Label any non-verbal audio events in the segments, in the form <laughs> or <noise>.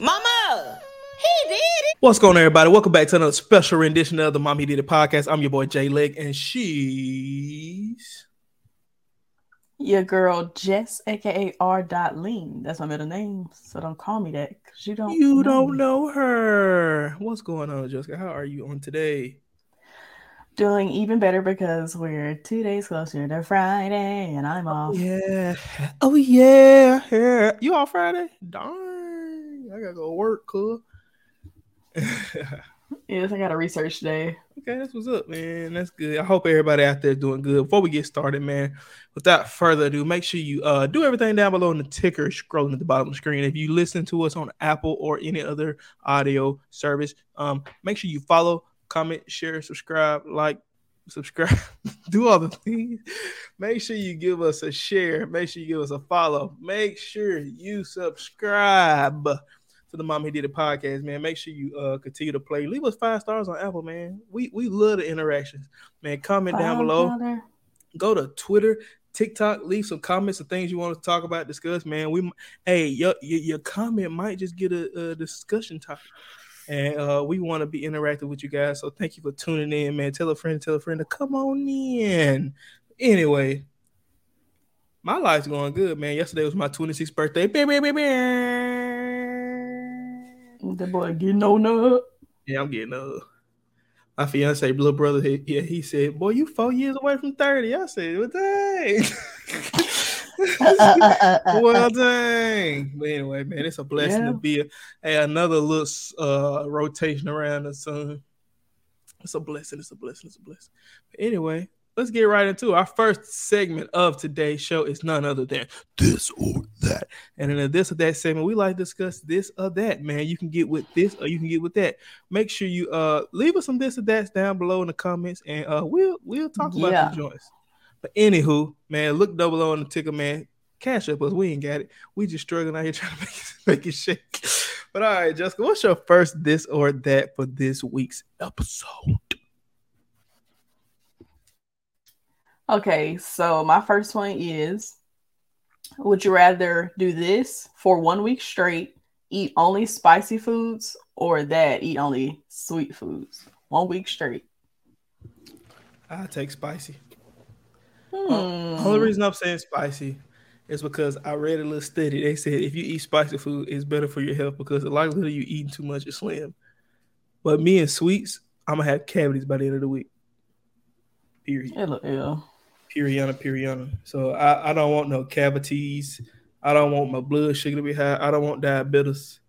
Mama, he did it. What's going on, everybody? Welcome back to another special rendition of the Mommy Did It podcast. I'm your boy Jay Leg, and she's Your girl Jess, aka R. Dot Lean. That's my middle name. So don't call me that because you don't. you don't me. know her. What's going on, Jessica? How are you on today? Doing even better because we're two days closer to Friday and I'm off. Yeah. Oh yeah. yeah. You off Friday? Darn. I gotta go work, cool. <laughs> Yes, I got a research day. Okay, that's what's up, man. That's good. I hope everybody out there doing good. Before we get started, man, without further ado, make sure you uh do everything down below in the ticker scrolling at the bottom of the screen. If you listen to us on Apple or any other audio service, um, make sure you follow, comment, share, subscribe, like, subscribe, <laughs> do all the things. Make sure you give us a share. Make sure you give us a follow. Make sure you subscribe to the Mom He Did It podcast, man. Make sure you uh continue to play. Leave us five stars on Apple, man. We we love the interactions, man. Comment down below. Go to Twitter, TikTok. Leave some comments and things you want to talk about, discuss, man. We hey your your, your comment might just get a, a discussion topic. And uh, we want to be interactive with you guys. So thank you for tuning in, man. Tell a friend, tell a friend to come on in. Anyway, my life's going good, man. Yesterday was my 26th birthday. The boy getting on up. Yeah, I'm getting uh my fiance little brother. He, yeah, he said, "Boy, you four years away from 30. I said, uh, uh, uh, <laughs> "Well, dang." well, dang. But anyway, man, it's a blessing Yeah. to be a, hey, another little uh rotation around the sun. It's a blessing. It's a blessing. It's a blessing. But anyway, let's get right into it. Our first segment of today's show is none other than this or that. And in a this or that segment, we like to discuss this or that. Man, you can get with this or you can get with that. Make sure you uh leave us some this or that's down below in the comments, and uh we'll we'll talk about Yeah. the joints. But anywho, man, look double on the ticker, man. Cash up us. We ain't got it. We just struggling out here <laughs> trying to make it, make it shake. But all right, Jessica, what's your first this or that for this week's episode? Okay, so my first one is Would you rather do this for one week straight, eat only spicy foods, or that, eat only sweet foods? One week straight. I take spicy. Hmm. Only reason I'm saying spicy is because I read a little study. They said if you eat spicy food, it's better for your health because the likelihood of you eating too much is slim. But me and sweets, I'm gonna have cavities by the end of the week. Period. It look ill. Periana, periana. So I, I don't want no cavities. I don't want my blood sugar to be high. I don't want diabetes.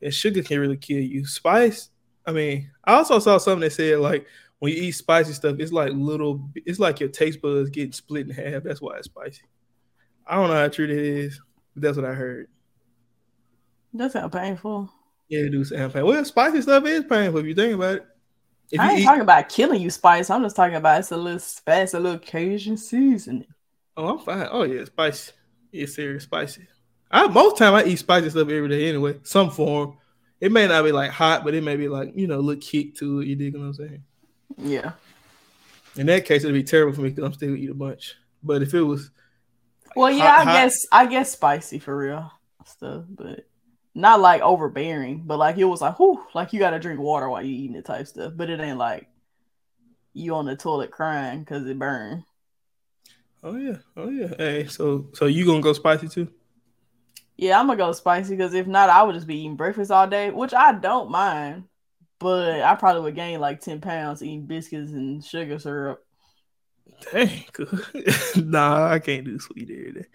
And sugar can really kill you. Spice, I mean, I also saw something that said like when you eat spicy stuff, it's like little, it's like your taste buds getting split in half. That's why it's spicy. I don't know how true that is, but that's what I heard. That sound painful. Yeah, it do sound painful. Well, spicy stuff is painful if you think about it. If I ain't eat, talking about killing you, Spice. I'm just talking about it's a little spice, a little Cajun seasoning. oh, I'm fine. Oh yeah, spicy. Yeah, serious spicy. I most time I eat spicy stuff every day anyway, some form. It may not be like hot, but it may be like you know a little kick to it. You dig what I'm saying? Yeah. In that case, it'd be terrible for me because I'm still gonna eat a bunch. But if it was, Well, yeah, Hot- I hot- guess I guess spicy for real stuff, but not like overbearing. But like it was like, whew, like you got to drink water while you eating it type stuff. But it ain't like you on the toilet crying because it burned. oh yeah, oh yeah. Hey, so so you gonna go spicy too? Yeah, I'm gonna go spicy because if not, I would just be eating breakfast all day, which I don't mind. But I probably would gain like ten pounds eating biscuits and sugar syrup. Dang, <laughs> nah, I can't do sweet every day.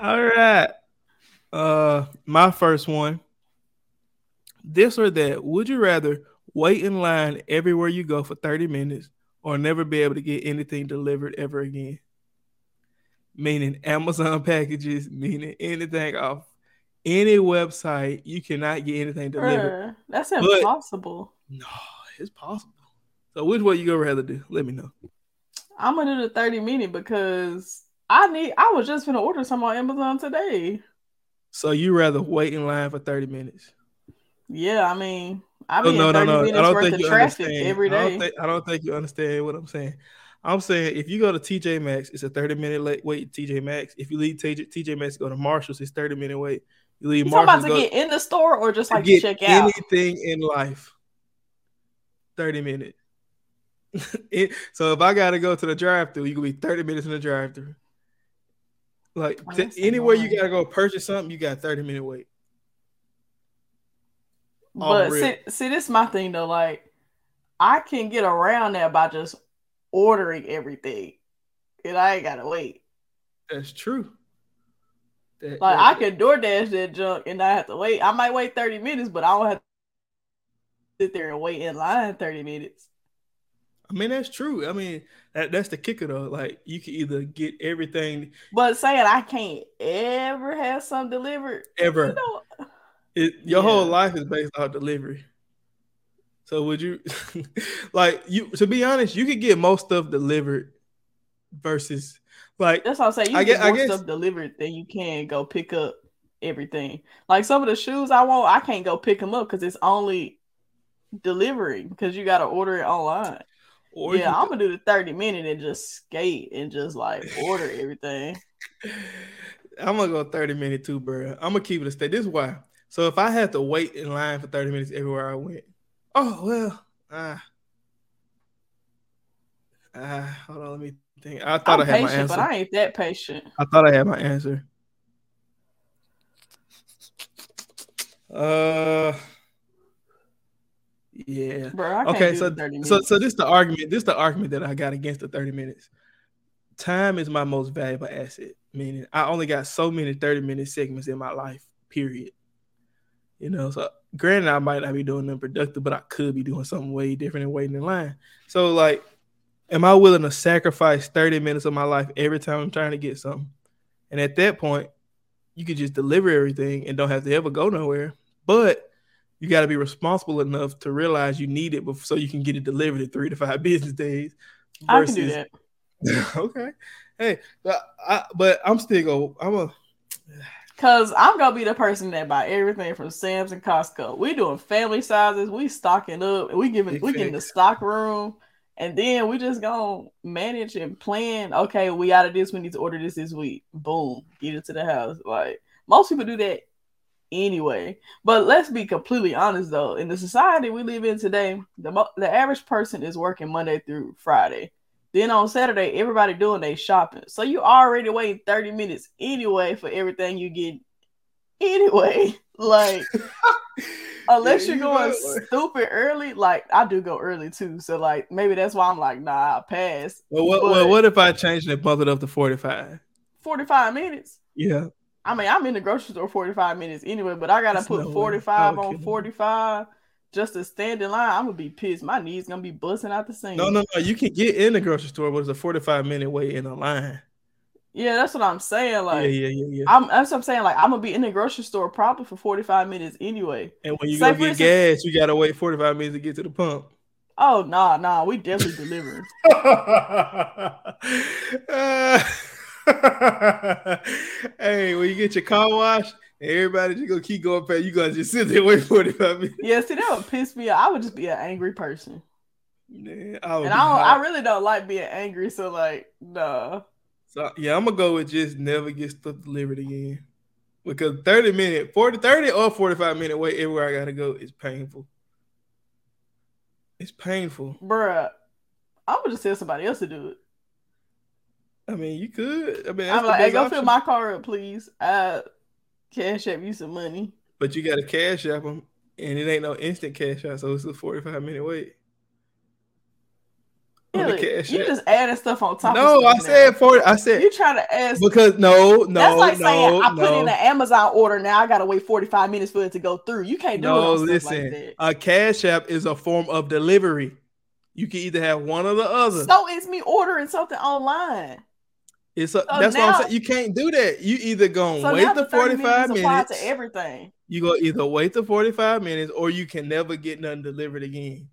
All right. Uh my first one. This or that. Would you rather wait in line everywhere you go for 30 minutes or never be able to get anything delivered ever again? Meaning Amazon <laughs> packages, meaning anything off any website, you cannot get anything delivered. That's But- impossible. No, it's possible. So which way you gonna rather do? Let me know. I'm gonna do the 30 minute because I need I was just gonna order some on Amazon today. So you rather wait in line for 30 minutes? Yeah, I mean I Oh, mean no, no, 30 no. I don't worth think of you traffic understand. every I don't, day. think, I don't think you understand what I'm saying. I'm saying if you go to TJ Maxx, it's a 30 minute late wait. TJ Maxx. If you leave TJ, TJ Maxx, go to Marshalls, it's 30 minute wait. You leave You talking Marshalls. about to get in the store or just like to check out? anything in life. 30 minutes. <laughs> So if I gotta go to the drive through, you can be 30 minutes in the drive through. Like to- anywhere you gotta go purchase something, you got 30 minute wait. All But see, see, this is my thing though. Like, I can get around that by just ordering everything, and I ain't gotta wait. That's true. That- Like, I can DoorDash that junk and I have to wait. I might wait thirty minutes, but I don't have to sit there and wait in line thirty minutes. I mean that's true. I mean that, that's the kicker though. Like you can either get everything But saying I can't ever have some delivered, ever. you know, It, your whole life is based on delivery. So would you <laughs> like you to be honest, you could get most stuff delivered versus like that's what I'm saying. You I can get I more guess- stuff delivered than you can go pick up everything. Like some of the shoes I want, I can't go pick them up because it's only delivery because you got to order it online. Or yeah, I'm gonna do the 30 minute and just skate and just like order everything. <laughs> I'm gonna go 30 minute too, bro. I'm gonna keep it a stay. This is why. So if I had to wait in line for 30 minutes everywhere I went, oh well, ah, ah, hold on, let me think. I thought I'm I had my answer. but I ain't that patient. I thought I had my answer. Uh, yeah. Bro, Okay, so the 30 so so this the argument. This the argument that I got against the 30 minutes. Time is my most valuable asset. Meaning I only got so many 30 minute segments in my life, period. You know, so granted I might not be doing them productive, but I could be doing something way different and waiting in line. So like, am I willing to sacrifice 30 minutes of my life every time I'm trying to get something? And at that point, you could just deliver everything and don't have to ever go nowhere. But you got to be responsible enough to realize you need it bef- so you can get it delivered in three to five <laughs> business days. I can do that. <laughs> okay. Hey, but, I, but I'm still go. I'm a. Cause I'm gonna be the person that buy everything from Sam's and Costco. We doing family sizes, we stocking up, we giving Big we getting the stock room, and then we just gonna manage and plan. Okay, we out of this, we need to order this this week. Boom, get it to the house. Like most people do that anyway. But let's be completely honest though, in the society we live in today, the mo- the average person is working Monday through Friday. Then on Saturday, everybody doing their shopping. So you already waiting 30 minutes anyway for everything you get anyway. <laughs> Like <laughs> unless Yeah, you're you going know. stupid early, like I do go early too. So like maybe that's why I'm like, nah, I'll pass. Well, what, But- well, what if I changed and bumped it up to 45? 45 minutes. Yeah. I mean, I'm in the grocery store 45 minutes anyway, but I gotta put no 45 I on 45 just to stand in line. I'm gonna be pissed. My knees gonna be busting out the seam. No, no, no. You can get in the grocery store, but it's a 45 minute wait in a line. Yeah, that's what I'm saying. Like, yeah, yeah, yeah, yeah. I'm that's what I'm saying. Like, I'm gonna be in the grocery store probably for 45 minutes anyway. and when you say go get instance- gas, you gotta wait 45 minutes to get to the pump. Oh nah, nah, we definitely delivering. <laughs> <laughs> <laughs> hey, when you get your car washed, everybody just gonna keep going past. You gonna just sit there wait 45 minutes. Yeah, see, that would piss me off. I would just be an angry person, Man, I would and I don't. I really don't like being angry. So like, nah. So yeah, I'm gonna go with just never get stuff delivered again. Because 30 minute, 40, 30 or 45 minute wait everywhere I gotta go is painful. It's painful. Bruh, I would just tell somebody else to do it. I mean, you could. I mean, that's I'm like, hey, go option. fill my car up, please. I cash app you some money. But you gotta cash app them, and it ain't no instant cash out, so it's a 45 minute wait. Really? cash You app. just adding stuff on top. No, of I stuff now. said 40. I said you trying to ask. because no, no, that's like no, saying I put no. in an Amazon order. Now I gotta wait 45 minutes for it to go through. You can't do it No, listen. like a cash app is a form of delivery. You can either have one or the other. So it's me ordering something online. It's a, So that's what I'm saying. You can't do that. You either gonna So wait the the 45 minutes minutes. to everything. You go either wait the 45 minutes or you can never get nothing delivered again.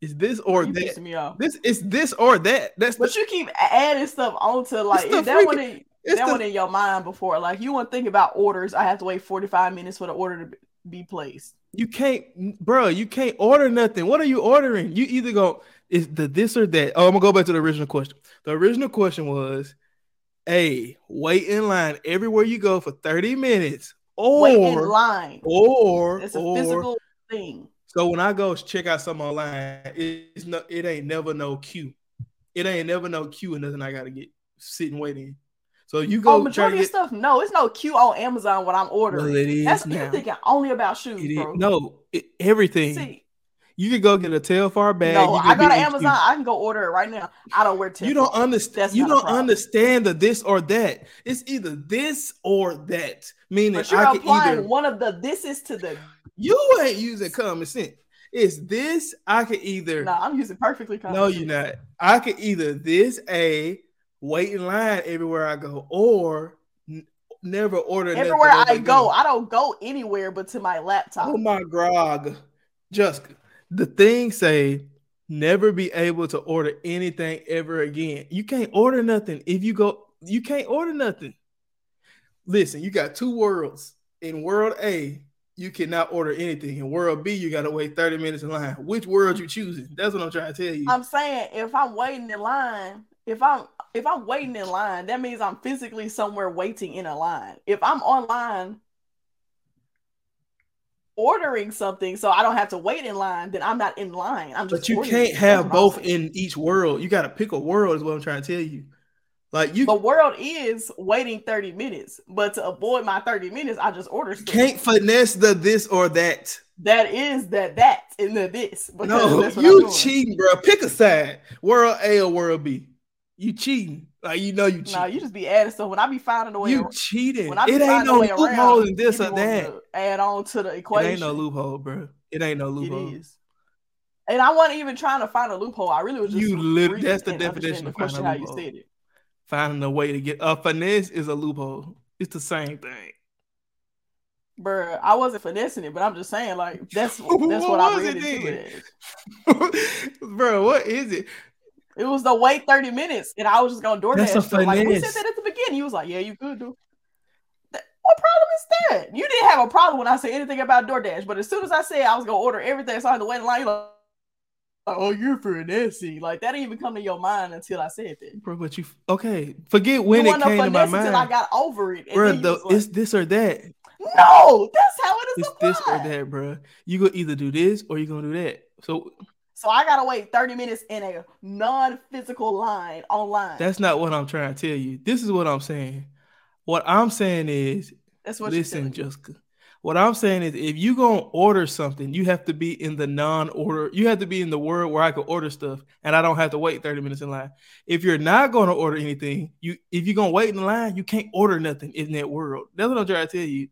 Is this or you that? me off. This is this or that. That's But the, you keep adding stuff onto like that one in, that the- one in your mind before. Like you want to think about orders. I have to wait 45 minutes for the order to be placed. you can't, bro. You can't order nothing. What are you ordering? You either go is the this or that. Oh, I'm gonna go back to the original question. The original question was, a wait in line everywhere you go for 30 minutes, Wait in line. or It's a or physical thing. so when I go check out something online, it's no it ain't never no queue. It ain't never no queue and nothing I gotta get sitting waiting. So you go Oh, majority to of stuff. No, it's no queue on Amazon when I'm ordering. well, it is That's now. thinking only about shoes, It is, bro. no, it, everything. See, you could go get a Telfar bag. no, you I got go to be in Amazon. queue. I can go order it right now. I don't wear You don't understand. You don't understand the this or that. It's either this or that. Meaning But you're I can applying either one of the this is to the. you ain't using common sense. It's this. I can either No, I'm using perfectly. common no, sense. you're not. I can either this a wait in line everywhere I go, or never order Everywhere I go, I don't go anywhere but to my laptop. Oh my grog, Jessica. The thing say never be able to order anything ever again. You can't order nothing if you go. You can't order nothing. Listen, you got two worlds. In world A, you cannot order anything. In world B, you gotta wait 30 minutes in line. Which world you choosing? That's what I'm trying to tell you. I'm saying if I'm waiting in line, if I'm if I'm waiting in line, that means I'm physically somewhere waiting in a line. If I'm online ordering something so I don't have to wait in line, then I'm not in line. I'm just but you can't have That's what I'm both in each world. You gotta pick a world, is what I'm trying to tell you. Like you The world is waiting 30 minutes, but to avoid my 30 minutes, I just order stuff. can't finesse the this or that. That is that that in the this. No, that's what I'm you cheating, bro. Pick a side. World A or world B. You cheating. Like you know you cheating. No, you just be adding stuff. When I be finding a way, you cheating. when I be It ain't no loophole in this or that. add on to the It equation. ain't no loophole, bro. It ain't no loophole. It is. And I wasn't even trying to find a loophole. I really was just You reading that's the definition of finding a how you loophole. said it. Finding a way to get a finesse is a loophole. It's the same thing. Bruh, I wasn't finessing it, but I'm just saying, like, that's <laughs> that's What what I was read it into it <laughs> bro, what is it? It was the wait 30 minutes, and I was just gonna DoorDash. That's a. Like we said that at the beginning. He was like, Yeah, you could do. That- What problem is that? You didn't have a problem when I said anything about DoorDash, but as soon as I said I was gonna order everything, so I had to wait in line, you're like, oh, you're finessing. Like that didn't even come to your mind until I said that. Bro, but you okay. Forget when you it came to my finesse until I got over it. Bro, the, like, it's this or that. no, that's how it is It's this or that, bro. You gonna either do this or you gonna do that. So So I gotta wait 30 minutes in a non-physical line online. that's not what I'm trying to tell you. This is what I'm saying. What I'm saying is, That's what listen, you're telling me. Jessica. What I'm saying is, if you gonna order something, you have to be in the non-order. You have to be in the world where I can order stuff, and I don't have to wait 30 minutes in line. If you're not gonna order anything, you if you're gonna wait in the line, you can't order nothing in that world. That's what I'm trying to tell you.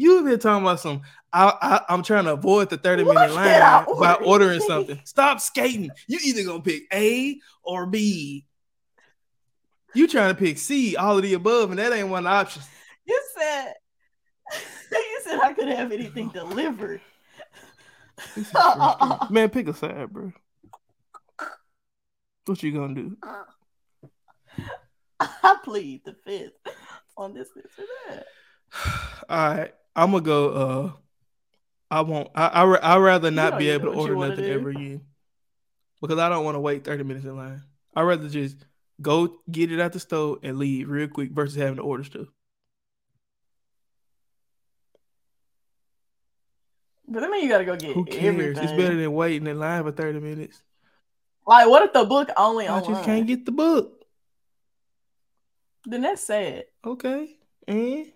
You've been talking about some. I, I I'm trying to avoid the 30 What minute line by ordering something. <laughs> Stop skating. You either gonna pick A or B. You trying to pick C, all of the above, and that ain't one option. You said <laughs> you said I could have anything delivered. This is frustrating. <laughs> Man, pick a side, bro. What you gonna do? I plead the fifth on this, this, or that. <sighs> All right, I'm gonna go. Uh, I won't. I I I rather not be able to order nothing do. ever again because I don't want to wait 30 minutes in line. I'd rather just go get it out the store and leave real quick versus having to order stuff. But I mean, you gotta go get Who cares? everything. It's better than waiting in line for 30 minutes. Like, what if the book only I online? just can't get the book. Then that's sad. Okay, and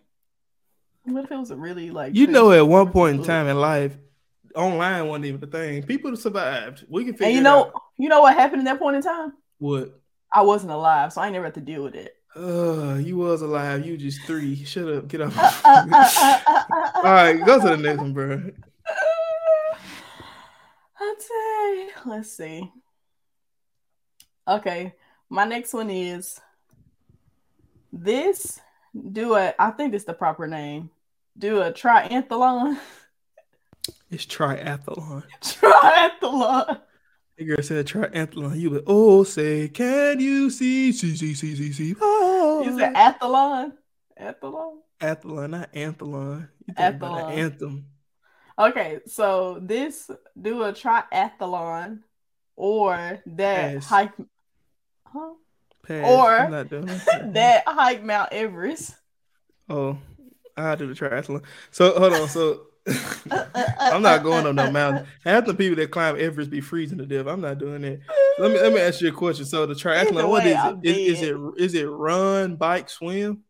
What if it was a really like? you know, at one point in time in life, online wasn't even a thing. People survived. We can figure and you it know, out. you know what happened in that point in time? What? I wasn't alive, so I never had to deal with it. Uh, you was alive. You just three. Shut up. Get off. Uh, uh, uh, uh, uh, <laughs> All right, go to the next one, bro. <sighs> Tell. Let's see. Okay, my next one is this. Do it. I think it's the proper name. Do a triathlon. It's triathlon. <laughs> triathlon. The girl said triathlon. You would oh say, can you see? See, see, see, see, see. Oh. Is it athlon? Athlon. athlon, not anthelon. You think about Athlon. an anthem. Okay, so this do a triathlon or that Pass. hike. Huh? Pass. Or I'm not doing that. <laughs> that hike Mount Everest. Oh, I do the triathlon. So hold on. So <laughs> I'm not going on no mountain. Half the people that climb Everest be freezing to death. I'm not doing that. Let me let me ask you a question. So the triathlon, what is it? Is, is it is it run, bike, swim?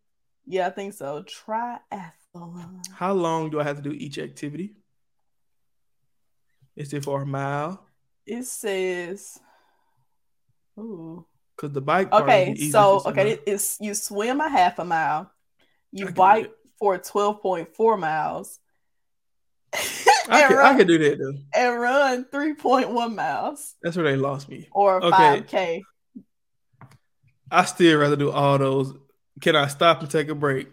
Yeah, I think so. Triathlon. How long do I have to do each activity? Is it for a mile? It says. Ooh. Because the bike. Okay, so okay, it's you swim a half a mile, you bike for 12.4 miles. <laughs> I, could, run, I could do that though. And run 3.1 miles. That's where they lost me. Or okay. 5K. I still rather do all those. Can I stop and take a break?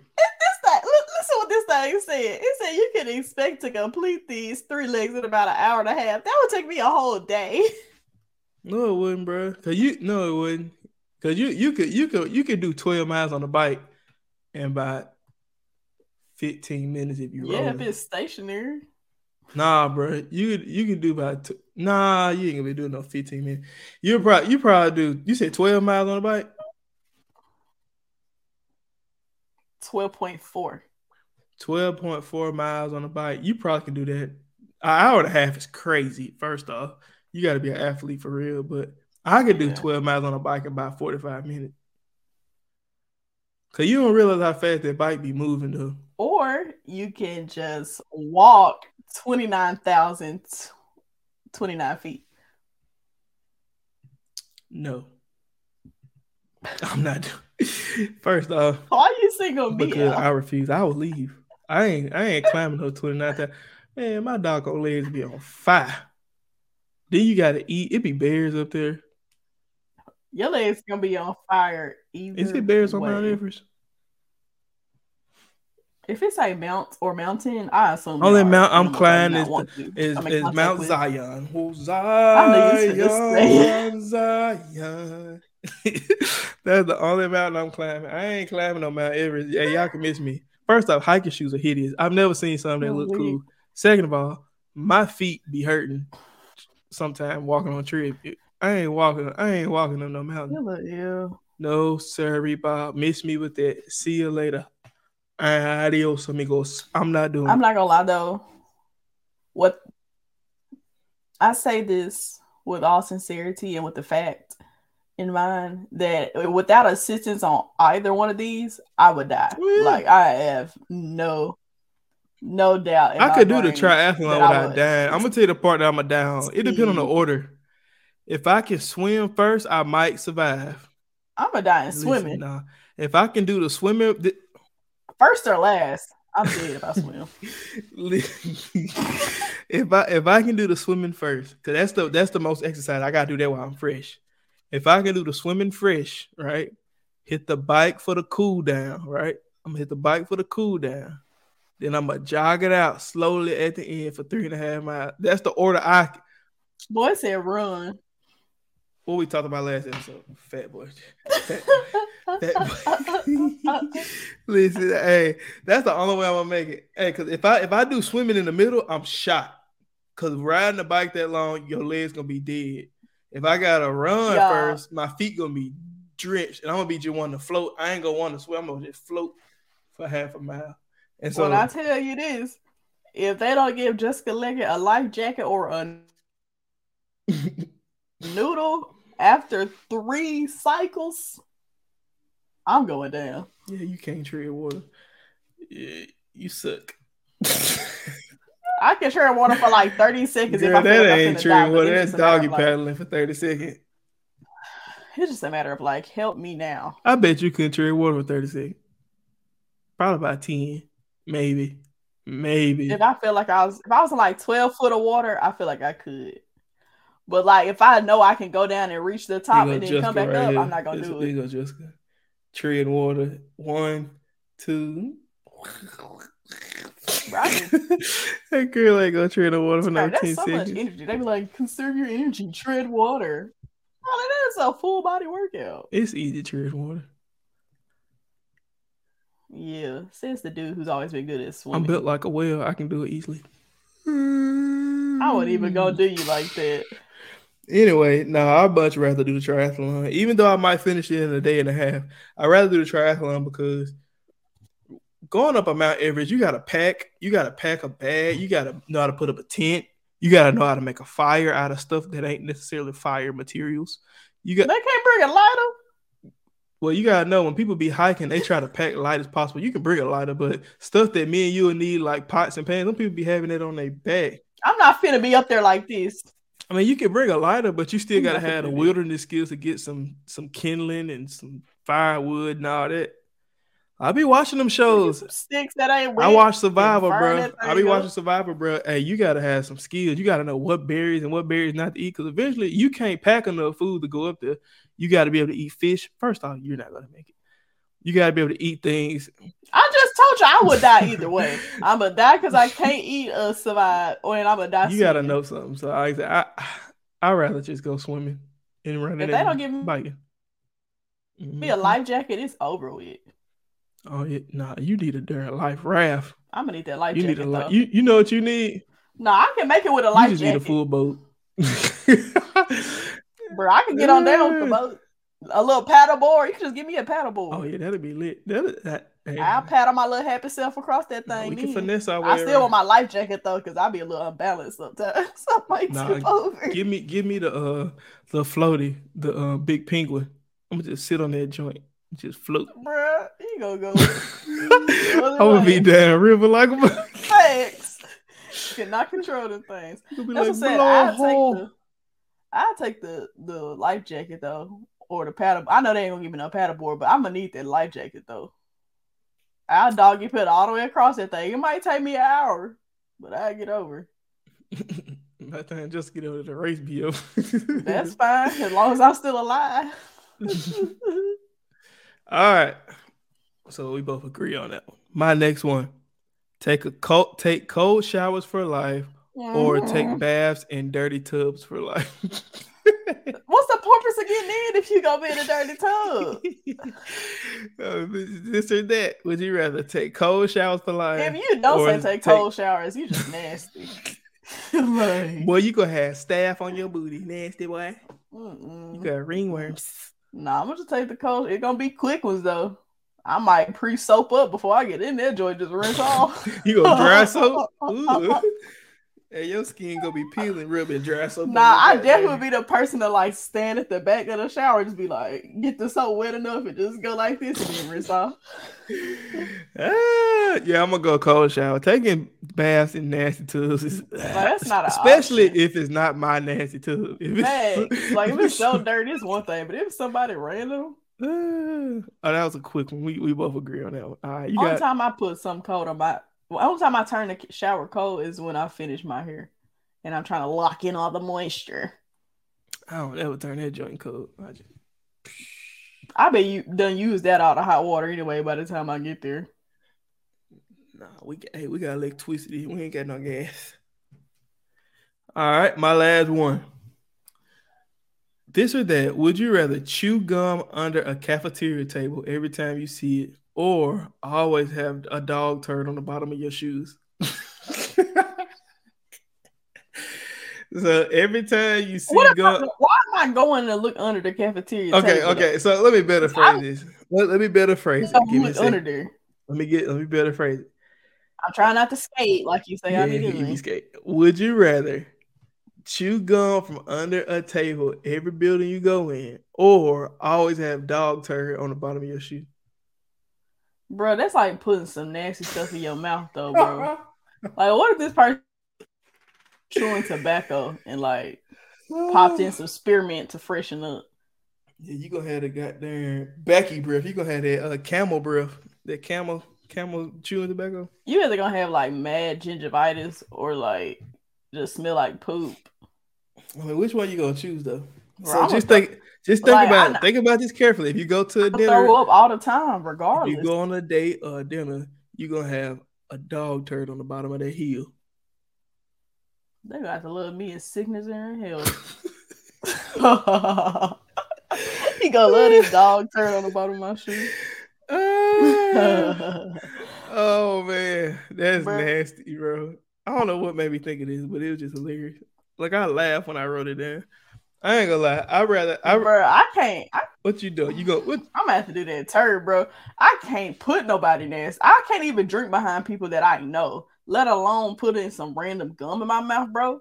this thing said. It said you can expect to complete these three legs in about an hour and a half. That would take me a whole day. No, it wouldn't, bro. Cause you no, it wouldn't. Cause you you could you could you could do twelve miles on a bike, and by 15 minutes if you yeah, if it's stationary. Nah, bro, you you can do about nah, you ain't gonna be doing no 15 minutes. You probably you probably do. You said 12 miles on a bike. 12.4. 12.4 miles on a bike. You probably can do that. An hour and a half is crazy. First off, you got to be an athlete for real. But I could do yeah. 12 miles on a bike in about 45 minutes. Cause you don't realize how fast that bike be moving though. Or you can just walk 29,029 feet. No, <laughs> I'm not. doing <laughs> First off, Why are you single me? because I refuse. I will leave. I ain't. I ain't climbing no twenty nine thousand. Man, my doggone legs be on fire. Then you gotta eat. It be bears up there. Your legs gonna be on fire. Is it bears on Mount. Everest? If it's a mount or mountain, I assume Only mount I'm animals I do climbing is Is is Mount with. Zion? Oh, knew you was Zion, Zion. <laughs> That's the only mountain I'm climbing. I ain't climbing on Mount Everest. Yeah, y'all can miss me. First off, hiking shoes are hideous. I've never seen something that Oh, look cool. Second of all, my feet be hurting sometime walking on trip. I ain't walking. I ain't walking on no mountain. You look ill. No, sorry, Bob. Miss me with that. See you later. Adios, amigos. I'm not doing. I'm not gonna lie though. What I say this with all sincerity and with the fact in mind that without assistance on either one of these, I would die. Oh, yeah. Like I have no no doubt. I could do the triathlon without dying. I'm gonna tell you the part that I'm gonna die on. It depends on the order. If I can swim first, I might survive. I'm gonna die in Listen, swimming. nah. If I can do the swimming, th- First or last. I'm dead if I swim. <laughs> if I if I can do the swimming first, because that's the that's the most exercise. I gotta do that while I'm fresh. If I can do the swimming fresh, right? Hit the bike for the cool down, right? I'm gonna hit the bike for the cool down. Then I'm gonna jog it out slowly at the end for three and a half miles. That's the order I Boy said run. What we talked about last episode. Fat boy. <laughs> Fat boy. Fat boy. Listen, hey, that's the only way I'm gonna make it. Hey, cause if I if I do swimming in the middle, I'm shot. Cause riding the bike that long, your legs gonna be dead. If I gotta run Yeah. first, my feet gonna be drenched, and I'm gonna be just wanting to float. I ain't gonna want to swim. I'm gonna just float for half a mile. And so when I tell you this, if they don't give Jessica Leggett a life jacket or a noodle after three cycles, I'm going down. yeah, you can't tread water. Yeah, you suck. I can share water for like 30 seconds if I that like ain't finna true. die, but Well, that's just a matter doggy of, like- paddling for 30 seconds. It's just a matter of like, help me now. I bet you couldn't tread water for 30 seconds. Probably about 10. Maybe. Maybe. If I feel like I was, if I was in like 12 foot of water, I feel like I could. But like, if I know I can go down and reach the top and then come back right up, here. I'm not gonna do it. go Jessica. Tread water. One, two. <laughs> That girl ain't gonna tread the water for Bro, 19 that's so much seconds. energy. They be like, conserve your energy, tread water. Oh, that is a full body workout. It's easy to tread water. Yeah, says the dude who's always been good at swimming. I'm built like a whale. I can do it easily. I wouldn't even go do you like that. Anyway, no, I'd much rather do the triathlon. Even though I might finish it in a day and a half, I'd rather do the triathlon because going up a Mount Everest, you gotta pack, you gotta pack a bag, you gotta know how to put up a tent, you gotta know how to make a fire out of stuff that ain't necessarily fire materials. You got They can't bring a lighter. well, you gotta know when people be hiking, they try to pack light as possible. You can bring a lighter, but stuff that me and you will need, like pots and pans, some people be having it on their back. I'm not finna be up there like this. I mean, you can bring a lighter, but you still gotta have the gonna do that. wilderness skills to get some some kindling and some firewood and all that. I'll be watching them shows. sticks that ain't I watch Survivor, bro. that I be watching. Survivor, bro. Hey, you gotta have some skills. You gotta know what berries and what berries not to eat, because eventually you can't pack enough food to go up there. You gotta be able to eat fish. First off, you're not gonna make it. You gotta be able to eat things. I just told you I would die <laughs> either way. I'm gonna die because I can't eat or survive, or and I'm gonna die. You gotta know something. So I, I, I rather just go swimming and run If they don't give me- biking. Me a Mhm. life jacket, it's over with. Oh yeah, nah. You need a darn life raft. I'm gonna need that life You jacket. need a though. You you know what you need. No, I can make it with a You life just jacket, need a full boat. <laughs> bro. I can get on down with the boat. A little paddle board. You can just give me a paddle board. Oh yeah, that'd be lit. That that. hey, I'll paddle my little happy self across that thing. we can finesse our way. I still want my life jacket though, because I'll be a little unbalanced sometimes. <laughs> I might Nah, tip over. Give me give me the uh the floaty, the uh big penguin. I'm gonna just sit on that joint, just float. Bruh, you gonna go <laughs> I'm gonna be down river like a <laughs> Thanks. Cannot control the things. That's like, what I blow a I'll take the I'll take the the life jacket though. Or the paddle. I know they ain't gonna give me no paddle board, but I'm gonna need that life jacket though. I'll doggy put all the way across that thing. It might take me an hour, but I'll get over. <laughs> By the time just get over the race be over. That's fine as long as I'm still alive. <laughs> All right. So we both agree on that one. My next one. Take a cold take cold showers for life or take Mhm. baths in dirty tubs for life. <laughs> What's the purpose of getting in if you gonna be in a dirty tub? <laughs> Uh, this or that. Would you rather take cold showers for life? If you don't say take cold showers, you just nasty. <laughs> like, Boy, you gonna have staff on your booty, nasty boy. mm-mm. You got ringworms. Nah, I'm gonna just take the cold. It's gonna be quick ones though. I might pre soap up before I get in there. Joy just rinse off. <laughs> You gonna dry soap? Hey, your skin gonna be peeling real bit dry on Nah, I back, definitely be the person to like stand at the back of the shower, and just be like, get the soap wet enough, and just go like this and then rinse off. <laughs> Ah, yeah, I'm gonna go cold shower. Taking baths in nasty tubs is that's not especially option. if it's not my nasty tub. <laughs> If Facts. Like if it's so <laughs> dirty, it's one thing, but if somebody random, Ah, oh, that was a quick one. We we both agree on that one. All right, you only got time I put some cold on my, well, only time I turn the shower cold is when I finish my hair, and I'm trying to lock in all the moisture. I don't ever turn that joint cold. I just, I bet you done use that out of hot water anyway by the time I get there. nah, we got, hey, we got electricity. We ain't got no gas. All right, my last one. This or that? Would you rather chew gum under a cafeteria table every time you see it, or always have a dog turd on the bottom of your shoes? <laughs> so every time you see What am I, gum, why am I going to look under the cafeteria? okay, okay. So let me better I- phrase this. Let, let me better phrase it. Give me a under there. Let me get. Let me better phrase it. I'm trying not to skate like you say yeah, I be doing. skate. Would you rather chew gum from under a table every building you go in, or always have dog turd on the bottom of your shoe? Bro, that's like putting some nasty stuff in your mouth though, bro. <laughs> like what if this person chewing tobacco and like popped in some spearmint to freshen up? Yeah, you gonna have the goddamn Becky breath. You gonna have that uh, camel breath. That camel camel chewing tobacco. You either gonna have like mad gingivitis or like just smell like poop. I mean, which one you gonna choose though? Bro, so I'ma just think, just think Like, about it. Think about this carefully. If you go to a I dinner, throw up all the time, if regardless. you go on a date or a dinner, you're gonna have a dog turd on the bottom of that heel. They got to love me as sickness and hell. <laughs> <laughs> he gonna love this dog turd on the bottom of my shoe. Ah. <laughs> oh man, that's Bruh. nasty, bro. I don't know what made me think of this, but it was just hilarious. Like I laughed when I wrote it down. I ain't gonna lie. I rather. I bro, I can't. I, what you doing? You go. What? I'm gonna have to do that turd, bro. I can't put nobody next. I can't even drink behind people that I know, let alone put in some random gum in my mouth, bro.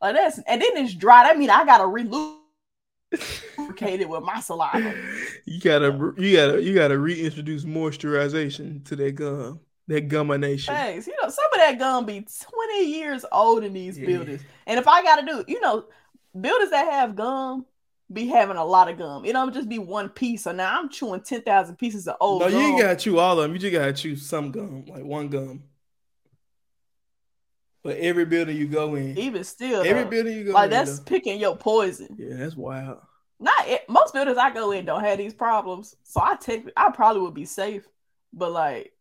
Like that's and then it's dry. That mean I gotta relubricate it with my saliva. You gotta, you gotta, you gotta reintroduce moisturization to that gum, that gumination. Thanks. You know, some of that gum be 20 years old in these Yeah. buildings. And if I gotta do, you know, buildings that have gum be having a lot of gum. It don't just be one piece. So now I'm chewing 10,000 pieces of old gum. no, you ain't gotta chew all of them. You just gotta chew some gum, like one gum. But every building you go in, Even still, every though, building you go like in, that's though. picking your poison. yeah, that's wild. Not it, most buildings I go in don't have these problems, so I take I probably would be safe. But like,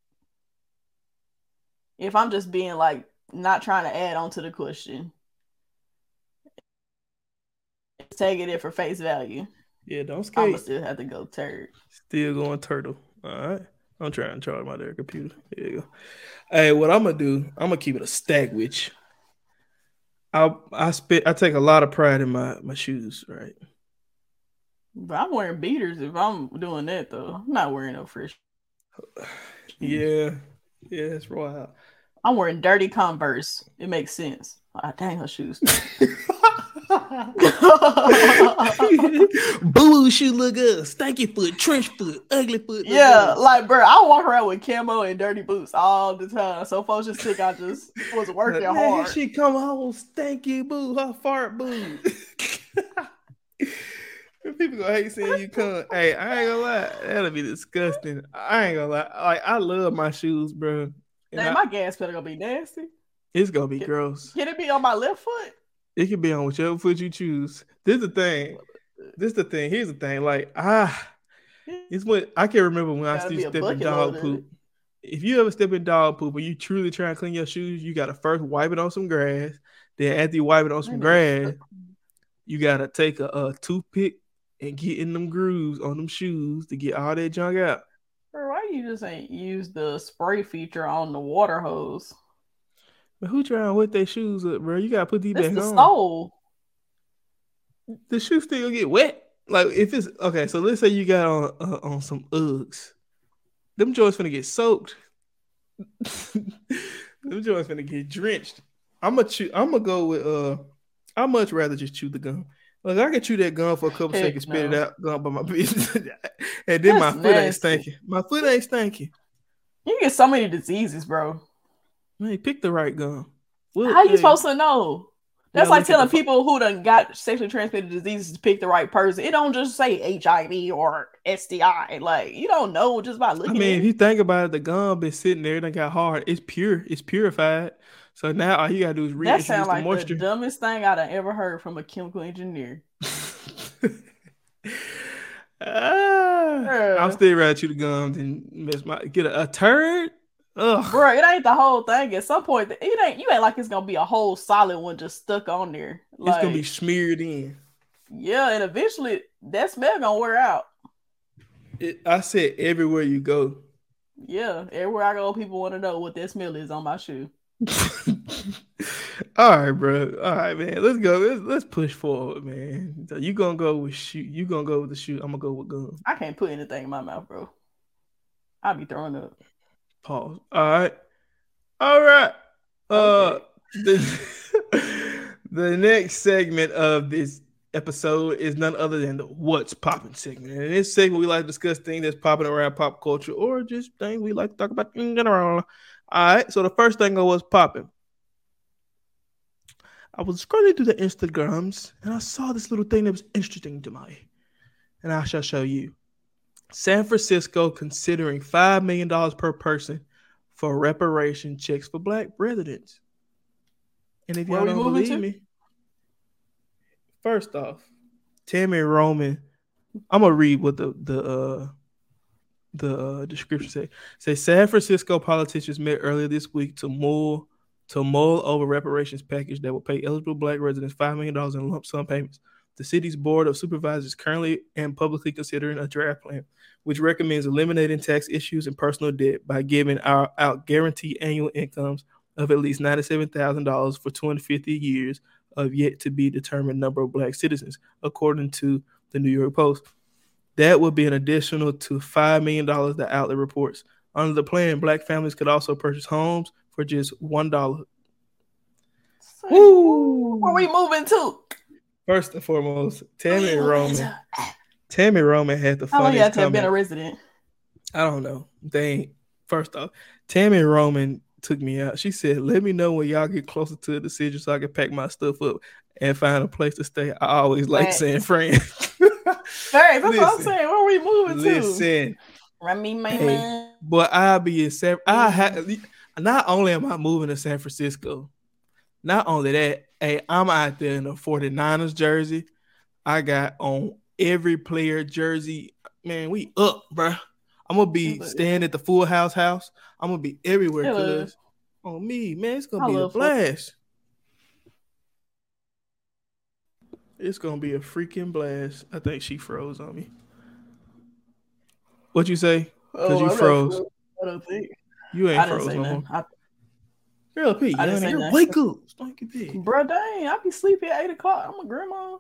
if I'm just being like not trying to add on to the question, taking it for face value, Yeah, don't I'm still have to go turd. Still going turtle. All right. I'm trying to charge my damn computer. There you go. Hey, what I'm gonna do? I'm gonna keep it a stack with you. I I spit. I take a lot of pride in my my shoes. Right. But I'm wearing beaters if I'm doing that though. I'm not wearing no fresh. <sighs> Yeah. Yeah, that's wild. I'm wearing dirty Converse. It makes sense. Ah, dang her shoes. <laughs> <laughs> Boo shoe look good. Stanky foot, trench foot, ugly foot. Yeah, good. like bro, I walk around with camo and dirty boots all the time. So folks just think I just was <laughs> working Man, hard. She come home stanky boo, her fart boo. <laughs> People gonna hate seeing you come. Hey, I ain't gonna lie, that'll be disgusting. I ain't gonna lie. Like I love my shoes, bro. And Damn, I- my gas pedal gonna be nasty. it's gonna be Can- gross. Can it be on my left foot? It can be on whichever foot you choose. This is the thing. This is the thing. Here's the thing. Like ah, it's when I can't remember when I Gotta used be to a step in dog poop. If you ever step in dog poop and you truly try and clean your shoes, you gotta first wipe it on some grass. Then after you wipe it on some grass, you gotta take a, a toothpick and get in them grooves on them shoes to get all that junk out. Bro, why you just ain't use the spray feature on the water hose? But who trying to wet their shoes up, bro? You gotta put these back the on. stole. the shoe still get wet. Like if it's okay, so let's say you got on uh, on some Uggs, them joints gonna get soaked. <laughs> them joints gonna get drenched. I'm gonna chew. I'm gonna go with uh. I much rather just chew the gum. Like I can chew that gum for a couple Heck seconds, spit it out, gum by my <laughs> business, and then my That's foot ain't nasty. stinking. My foot ain't stinking. You get so many diseases, bro. Man, pick the right gum. Well, How you hey, supposed to know? That's Yeah, like telling people who done got sexually transmitted diseases to pick the right person. It don't just say HIV or STI. Like you don't know just by looking. I mean, if you think about it, the gum been sitting there, it got hard. It's pure. It's purified. So now all you gotta do is That reintroduce sounds the like moisture. the dumbest thing I'd ever heard from a chemical engineer. <laughs> ah, I'm Yeah. still rather chew the gum miss my get a, a turd. Ugh. Bro, it ain't the whole thing. At some point, it ain't you ain't like it's gonna be a whole solid one just stuck on there. Like, it's gonna be smeared in. yeah, and eventually that smell gonna wear out. It, I said everywhere you go. Yeah, everywhere I go, people want to know what that smell is on my shoe. <laughs> All right, bro. All right, man. Let's go. Let's let's push forward, man. So you gonna go with shoot. You gonna go with the shoot. I'm gonna go with gum. I can't put anything in my mouth, bro. I'll be throwing up. Pause. All right. All right. Uh <laughs> the, the next segment of this episode is none other than the what's popping segment. And in this segment, we like to discuss things that's popping around pop culture or just things we like to talk about in general. All right. So the first thing I was popping. I was scrolling through the Instagrams and I saw this little thing that was interesting to me. And I shall show you. San Francisco considering $5 million per person for reparation checks for black residents. And if y'all don't believe to? me, first off, Tami Roman, I'm gonna read what the the uh the uh, description say. Say San Francisco politicians met earlier this week to mull to mull over reparations package that will pay eligible black residents five million dollars in lump sum payments. The city's board of supervisors currently and publicly considering a draft plan, which recommends eliminating tax issues and personal debt by giving our out guaranteed annual incomes of at least ninety-seven thousand dollars for 250 years of yet to be determined number of black citizens, according to the New York Post. That would be an additional to $5 million, the outlet reports. Under the plan, black families could also purchase homes for just $1. Woo! Where we moving to? First and foremost, Tammy oh, we Roman. <laughs> Tami Roman had the How long you have funniest to have been a resident? I don't know. They ain't. First off, Tami Roman took me out. She said, "Let me know when y'all get closer to a decision so I can pack my stuff up and find a place to stay." I always like Right. saying, "Friend." Hey, <laughs> <laughs> that's what I'm saying. Where are we moving to? Listen, me my Hey. man. but I'll be in San. I have. Mm-hmm. Not only am I moving to San Francisco, not only that, hey, I'm out there in a 49ers jersey. I got on every player jersey. Man, we up, bruh. I'm gonna be staying at the Full House house. I'm gonna be everywhere, Hello. cuz on me, man. It's gonna I be a blast. It's gonna be a freaking blast. I think she froze on me. What you say? Oh, you I'm froze. I don't think. You ain't I froze no more. I, Girl, P, I didn't young say nigga, nothing. wake up. Stinky pig. bro, dang, I be sleepy at eight o'clock. I'm a grandma.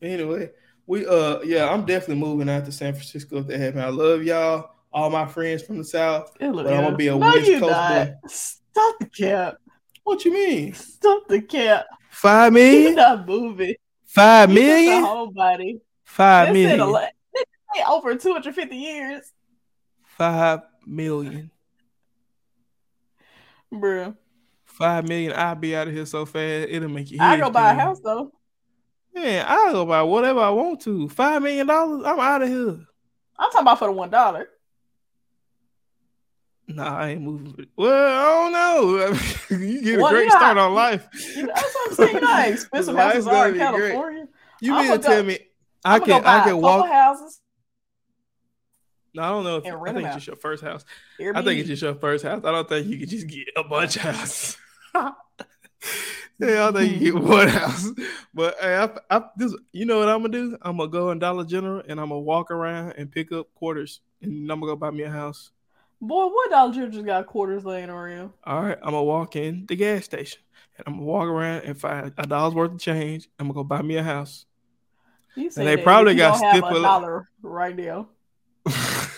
Anyway, we uh yeah, I'm definitely moving out to San Francisco if that happen. I love y'all, all my friends from the south. It look But I'm gonna be a no, West you Coast not. boy. Stop the cap. What you mean? Stop the cap. Five You're not moving. Five You just a million? homebody. Five They said million. lot. They <laughs> say over 250 years, Five million. Bro. Five million. I'll be out of here so fast. It'll make you. I go buy a house though. Man, I'll go buy whatever I want to. Five million dollars. I'm out of here. I'm talking about for the one dollar. Nah, I ain't moving. Well, I don't know. <laughs> you get a Well, great yeah. start on life. You know, that's what I'm saying. You know how <laughs> expensive houses are in be great. California. You mean to go- tell me I I'm can gonna go buy I can walk? houses. No, I don't know if and I think it's just your first house. I think it's just your first house. I don't think you can just get a bunch of houses. <laughs> <laughs> yeah, I think you get one house. But hey, I, I, this, you know what I'm gonna do? I'm gonna go in Dollar General and I'm gonna walk around and pick up quarters, and I'm gonna go buy me a house. Boy, what Dollar General just got quarters laying around? All right, I'm gonna walk in the gas station and I'm gonna walk around and find a dollar's worth of change. I'm gonna go buy me a house. You say they that, probably got a stipula- dollar right now.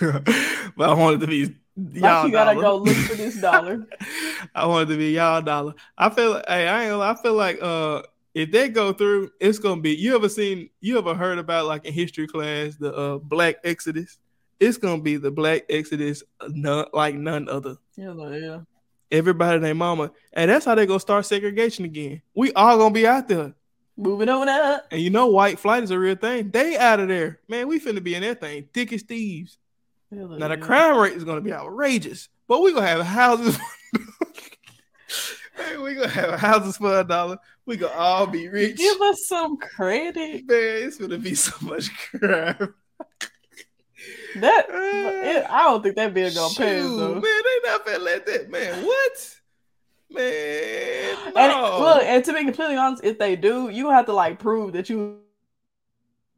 <laughs> but I wanted to be y'all you gotta dollar. go look for this dollar. <laughs> I wanted to be y'all dollar. I feel like, hey, I ain't I feel like uh if they go through, it's gonna be you ever seen you ever heard about like in history class the uh black exodus? It's gonna be the black exodus uh, none, like none other. Know, yeah. Everybody named mama. And that's how they gonna start segregation again. We all gonna be out there. Moving on up. And you know white flight is a real thing. They out of there. Man, we finna be in that thing. Thick as thieves. Now the crime rate is gonna be outrageous, but we're gonna have houses. <laughs> Hey, we gonna have houses for a dollar. We gonna all be rich. Give us some credit. Man, it's gonna be so much crime. That <laughs> ah. it, I don't think that bill gonna pay us Shoot, though. man, they not gonna let that man. What? Man, And no. look, and to be completely honest, if they do, you have to like prove that you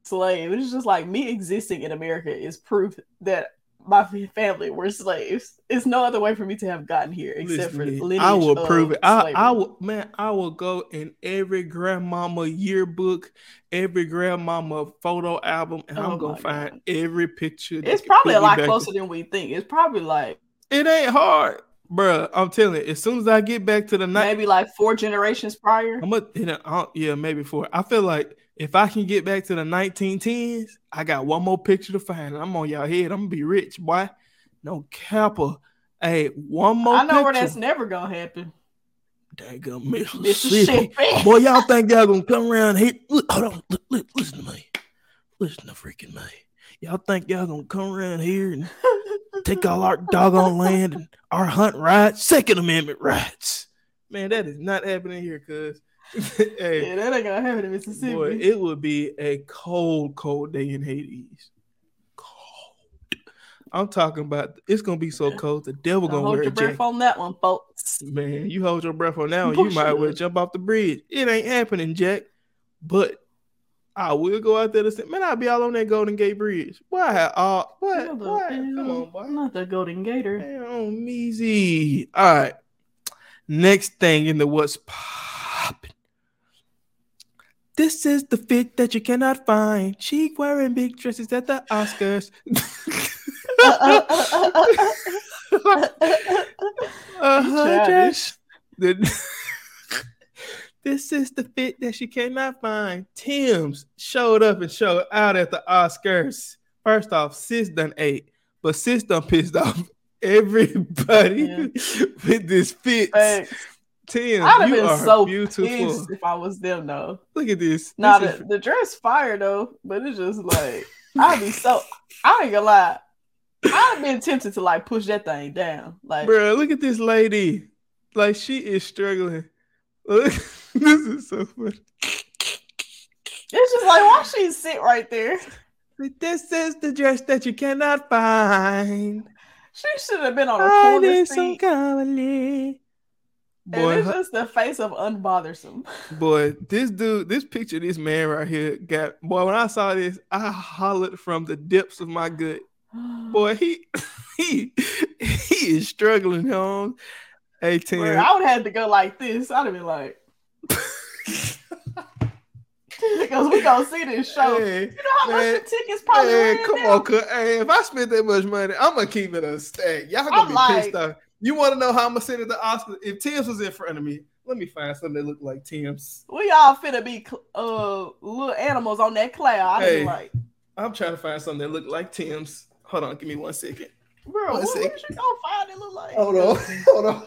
slave. It's just like me existing in America is proof that my family were slaves. It's no other way for me to have gotten here except Listen for lineage I will prove it. I, I will, man. I will go in every grandmama yearbook, every grandmama photo album, and Oh I'm gonna my find God. every picture. It's probably a lot to- closer than we think. It's probably like It ain't hard, bruh. I'm telling you. As soon as I get back to the night, maybe like four generations prior. I'm a, you know, yeah, maybe four. I feel like if I can get back to the 1910s, I got one more picture to find. and I'm on y'all head. I'm gonna be rich, boy. No capper. Hey, one more. I know where that's never gonna happen. Daggum Mississippi. Mississippi. Boy, y'all think y'all gonna come around here? Look, hold on, look, look, listen to me. Listen to freaking me. Y'all think y'all gonna come around here and <laughs> take all our doggone <laughs> land and our hunt rights, Second Amendment rights? Man, that is not happening here, cuz. <laughs> hey, yeah, that ain't gonna happen in Mississippi. boy, it would be a cold, cold day in Hades. Cold. I'm talking about it's gonna be so cold the devil Don't gonna hold wear a your breath jacket. on that one, folks. Man, you hold your breath on that one, you might it. well jump off the bridge. It ain't happening, Jack. But I will go out there to say, man, I'll be all on that Golden Gate Bridge. I had what? Not the- What? Come on, boy. Not the Golden Gator. Man, on Measy. All right. Next thing in the what's popping. This is the fit that you cannot find. Cheek wearing big dresses at the Oscars. uh-huh, childish. Josh. The- this is the fit that she cannot find. Tems showed up and showed out at the Oscars. First off, sis done ate, but sis done pissed off <laughs> everybody Yeah. <laughs> with this fit. Tim, I'd have you been are so beautiful. pissed if I was them though. Look at this. Nah, This the, is- the dress fire though, but it's just like I'd be so I ain't gonna lie. I'd have been tempted to like push that thing down. Like Bro, look at this lady. Like she is struggling. <laughs> <laughs> This is so funny. it's just like why she sit right there? This is the dress that you cannot find. She should have been on a corner some seat. comedy. And it's just the face of unbothersome. <laughs> boy, this dude, this picture, this man right here got boy. When I saw this, I hollered from the depths of my gut. Boy, he <laughs> he he is struggling, home. Eighteen. Where I would have had to go like this. I'd have been like, because we gonna see this show. Hey, you know how man, much the tickets probably Hey, come down? on, cuz. Hey, if I spend that much money, I'm gonna keep it a stack. Y'all gonna I'm be like- pissed off. You want to know how I'm gonna sit at the Oscars? If Tems was in front of me, let me find something that look like Tems. We all finna be uh little animals on that cloud. Hey. like, I'm trying to find something that look like Tems. Hold on, give me one second. bro, One what, what second. you gonna find it look like? Hold on, <laughs> hold on.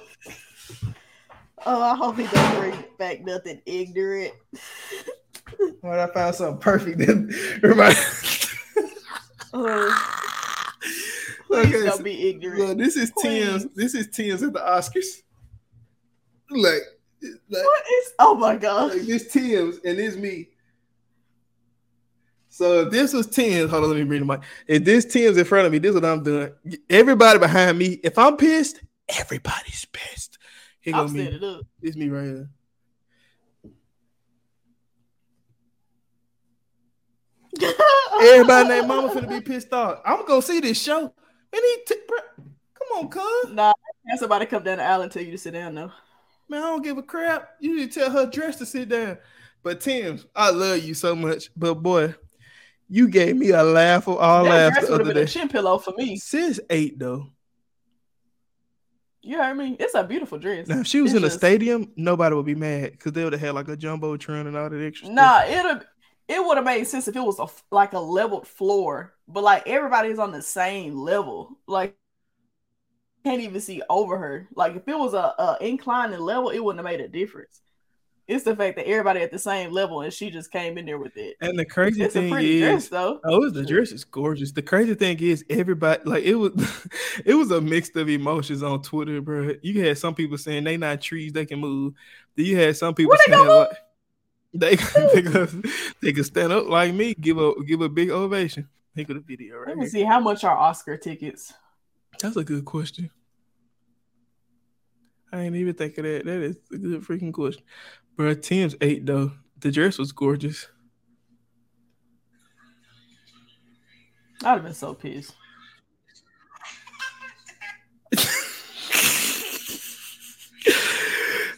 Oh, I hope he don't bring back nothing ignorant. Right, I found something perfect. Then remind. <laughs> Oh, Okay, don't so- be ignorant. Look, this is Tems. This is Tems at the Oscars. Like, like what is? Oh my god! like this Tems and this me. So if this was Tems, hold on, let me the mic. If this Tems in front of me, this is what I'm doing. Everybody behind me, if I'm pissed, everybody's pissed. Here I'm go me. standing up. It's me right here. <laughs> Everybody named Mama finna be pissed off. I'm gonna see this show. And he, t- come on, cuz. nah, have somebody come down the aisle and tell you to sit down though. Man, I don't give a crap. You need to tell her dress to sit down. But Tim, I love you so much. But boy, you gave me a laugh of all that laughs dress the would have been a chin pillow for me. Sis eight though. You heard me? It's a beautiful dress. Now if she was It's in a stadium, nobody would be mad because they would have had like a jumbotron and all that extra. stuff. Nah, it'd it would have made sense if it was a like a leveled floor, but like everybody's on the same level. Like can't even see over her. Like if it was a, a inclining level, it wouldn't have made a difference. It's the fact that everybody at the same level and she just came in there with it. And the crazy It's thing pretty dress is, though. oh, the dress is gorgeous. The crazy thing is, everybody like it was, <laughs> it was a mix of emotions on Twitter, bro. You had some people saying they not trees, they can move. Then you had some people Where saying like they <laughs> they could they could stand up like me, give a give a big ovation. Think of the video right Let me here. see how much are Oscar tickets. That's a good question. I ain't even think of that. That is a good freaking question. Bro, Tems eight though. The dress was gorgeous. I'd have been so pissed.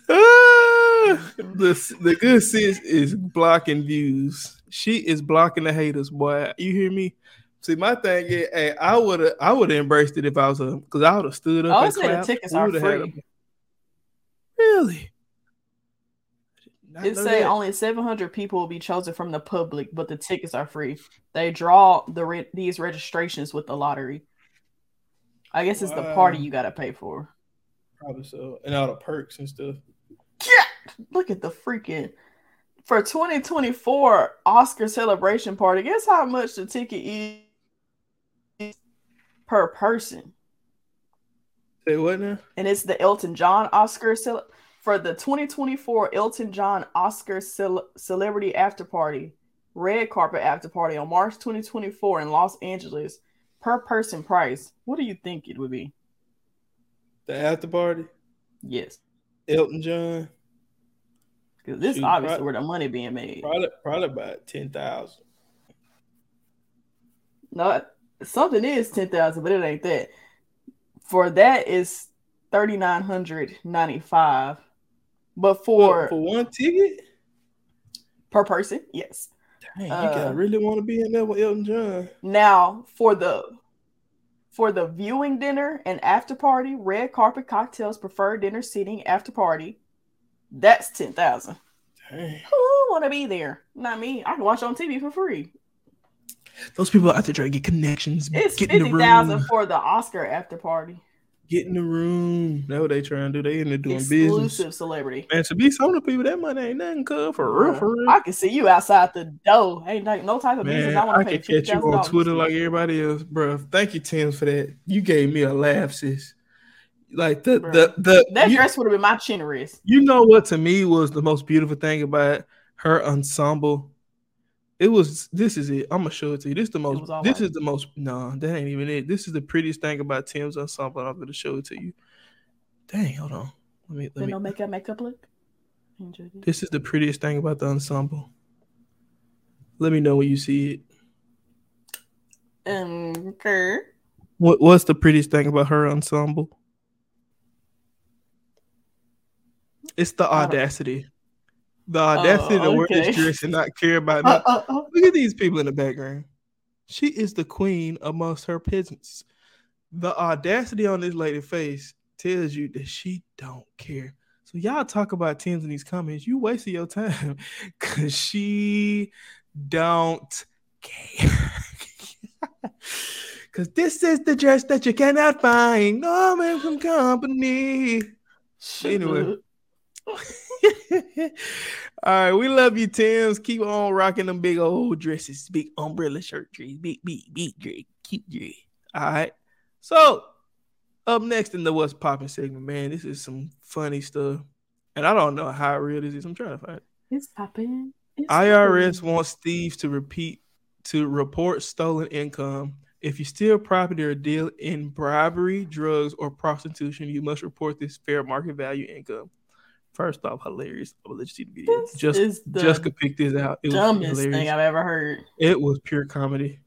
Ah, <laughs> the the good sis is blocking views. She is blocking the haters, boy. You hear me? See, my thing is, hey, I would have, I would have embraced it if I was a, because I would have stood up I and would say the tickets are free. a- really? It say that. only 700 people will be chosen from the public, but the tickets are free. They draw the re- these registrations with the lottery. I guess it's the party you got to pay for. probably so, and all the perks and stuff. Yeah, look at the freaking for 2024 Oscar celebration party. Guess how much the ticket is per person? Say what now? and it's the Elton John Oscar cel- for the 2024 Elton John Oscar Celebrity After Party, Red Carpet After Party on March 2024 in Los Angeles, per person price. What do you think it would be? The after party? Yes. Elton John. Because this Shoot, obviously probably, where the money being made. Probably, probably about 10000 No, something is 10000 but it ain't that. For that is 3995 but For for for one ticket, per person. Yes. Dang, you Uh, gotta really want to be in there with Elton John. Now for the for the viewing dinner and after party, red carpet cocktails, preferred dinner seating, after party, that's ten thousand. Who want to be there? Not me. I can watch on TV for free. Those people out there trying to get connections. It's fifty thousand for the Oscar after party. Get in the room. That's what they trying to do. They in there doing Exclusive business. Exclusive celebrity. Man, to be some of the people, that money ain't nothing, cuz for real, for real. I can see you outside the door. Ain't like no type of business. I want to pay can catch you $50,000 on Twitter like everybody else, bro. Thank you, Tim, for that. You gave me a laugh, sis. Like the the the that you, dress would have been my chin wrist. you know what to me was the most beautiful thing about her ensemble. It was this is it. I'm gonna show it to you. This is the most this white. is the most no, that ain't even it. This is the prettiest thing about Tems ensemble. I'm gonna show it to you. Dang, hold on. Let me let Then me no makeup, makeup look. Enjoyed it. this is the prettiest thing about the ensemble. Let me know when you see it. Um, okay. What what's the prettiest thing about her ensemble? It's the I don't- audacity. The audacity to wear okay. this dress and not care about Uh, uh, uh. Look at these people in the background. She is the queen amongst her peasants. The audacity on this lady's face tells you that she don't care. So y'all talk about Tems in these comments. You wasting your time <laughs> because she don't care. <laughs> Cause this is the dress that you cannot find. No man from company. Anyway. <laughs> <laughs> All right, we love you, Tems. Keep on rocking them big old dresses, big umbrella shirt dress, big, big, big dress, cute dress. All right. So, up next in the What's Popping segment, man, this is some funny stuff. And I don't know how real this is. I'm trying to find it. It's popping. It's IRS wants thieves to repeat to report stolen income. If you steal property or deal in bribery, drugs, or prostitution, you must report this fair market value income. First off, hilarious. I will let you see the video. This Just is the Jessica picked this out. It was dumbest hilarious. thing I've ever heard. It was pure comedy.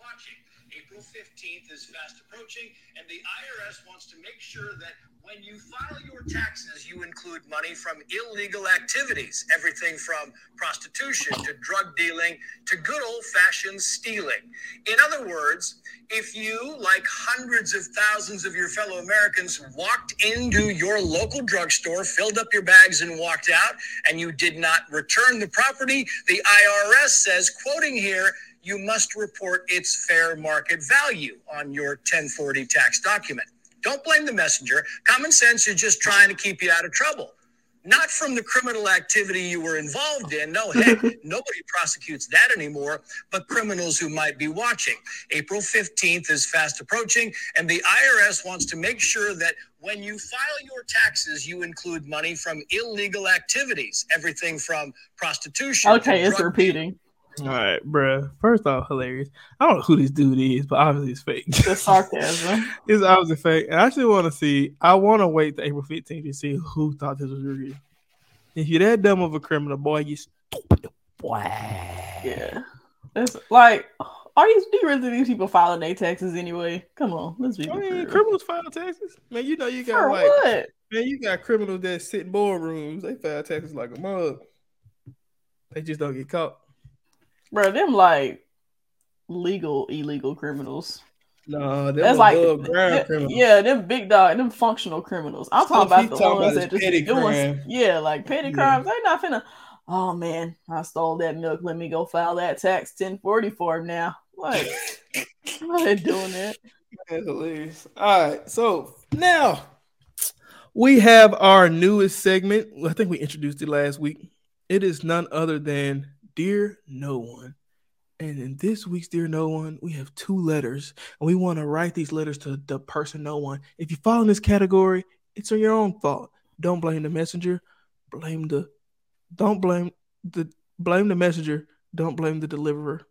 watching. April 15th is fast approaching, and the IRS wants to make sure that when you file your taxes, you include money from illegal activities, everything from prostitution to drug dealing to good old fashioned stealing. In other words, if you, like hundreds of thousands of your fellow Americans, walked into your local drugstore, filled up your bags, and walked out, and you did not return the property, the IRS says, quoting here, you must report its fair market value on your 1040 tax document. Don't blame the messenger. Common sense is just trying to keep you out of trouble. Not from the criminal activity you were involved in. No, heck, <laughs> nobody prosecutes that anymore, but criminals who might be watching. April 15th is fast approaching, and the IRS wants to make sure that when you file your taxes, you include money from illegal activities, everything from prostitution. Okay, it's repeating. All right, bruh. First off, hilarious. I don't know who this dude is, but obviously it's fake. The <laughs> sarcasm. it's obviously fake. And I actually want to see. I want to wait to April 15th to see who thought this was real. If you're that dumb of a criminal, boy, you stupid boy. Yeah. It's like, are you, do you really think these people filing their taxes anyway? Come on, let's be I mean, real. criminals file taxes. Man, you know you got For like what? man, you got criminals that sit in boardrooms. They file taxes like a mug. They just don't get caught. Bro, them like legal, illegal criminals. No, them That's like, above ground them- criminals. yeah, them big dog, them functional criminals. I'm talking about the talking ones about that just doing, yeah, like petty Yeah. crimes. They not finna. Oh man, I stole that milk. Let me go file that tax 1040 for him now. Like, <laughs> why they doing that? That's hilarious. All right, so now we have our newest segment. I think we introduced it last week. It is none other than Dear No One. And in this week's Dear No One, we have two letters, and we want to write these letters to the person no one. If you fall in this category, it's on your own fault. Don't blame the messenger, blame the don't blame the blame the messenger, don't blame the deliverer.